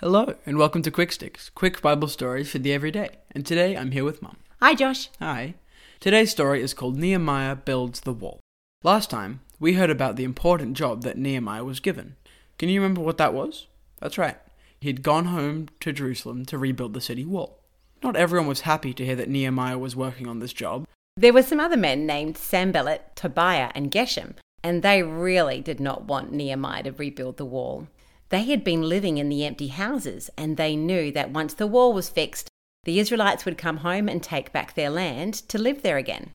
Hello, and welcome to Quick Sticks, quick Bible stories for the everyday. And today I'm here with Mum. Hi, Josh. Hi. Today's story is called Nehemiah Builds the Wall. Last time, we heard about the important job that Nehemiah was given. Can you remember what that was? That's right. He'd gone home to Jerusalem to rebuild the city wall. Not everyone was happy to hear that Nehemiah was working on this job. There were some other men named Sanballat, Tobiah, and Geshem, and they really did not want Nehemiah to rebuild the wall. They had been living in the empty houses, and they knew that once the wall was fixed, the Israelites would come home and take back their land to live there again.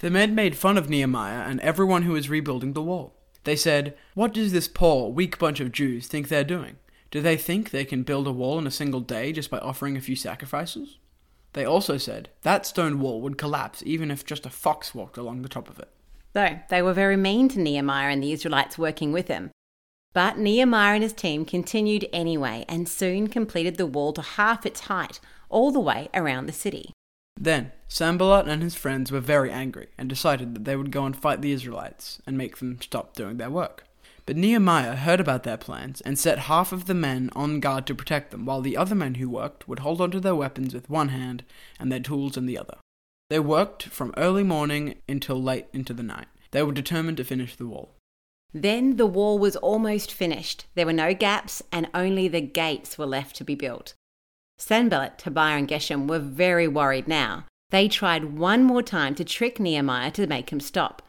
The men made fun of Nehemiah and everyone who was rebuilding the wall. They said, What does this poor, weak bunch of Jews think they're doing? Do they think they can build a wall in a single day just by offering a few sacrifices? They also said that stone wall would collapse even if just a fox walked along the top of it. So they were very mean to Nehemiah and the Israelites working with him. But Nehemiah and his team continued anyway and soon completed the wall to half its height, all the way around the city. Then Sanballat and his friends were very angry and decided that they would go and fight the Israelites and make them stop doing their work. But Nehemiah heard about their plans and set half of the men on guard to protect them, while the other men who worked would hold onto their weapons with one hand and their tools in the other. They worked from early morning until late into the night. They were determined to finish the wall. Then the wall was almost finished. There were no gaps, and only the gates were left to be built. Sanballat, Tobiah, and Geshem were very worried now. They tried one more time to trick Nehemiah to make him stop.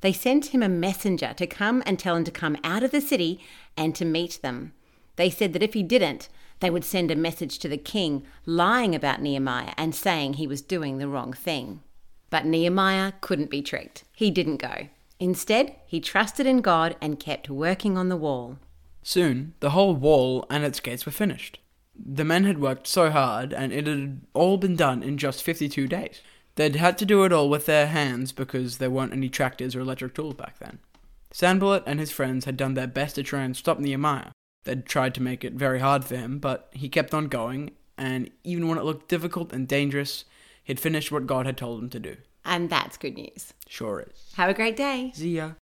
They sent him a messenger to come and tell him to come out of the city and to meet them. They said that if he didn't, they would send a message to the king lying about Nehemiah and saying he was doing the wrong thing. But Nehemiah couldn't be tricked. He didn't go. Instead, he trusted in God and kept working on the wall. Soon, the whole wall and its gates were finished. The men had worked so hard, and it had all been done in just 52 days. They'd had to do it all with their hands because there weren't any tractors or electric tools back then. Sanballat and his friends had done their best to try and stop Nehemiah. They'd tried to make it very hard for him, but he kept on going, and even when it looked difficult and dangerous, he'd finished what God had told him to do. And that's good news. Sure is. Have a great day. See ya.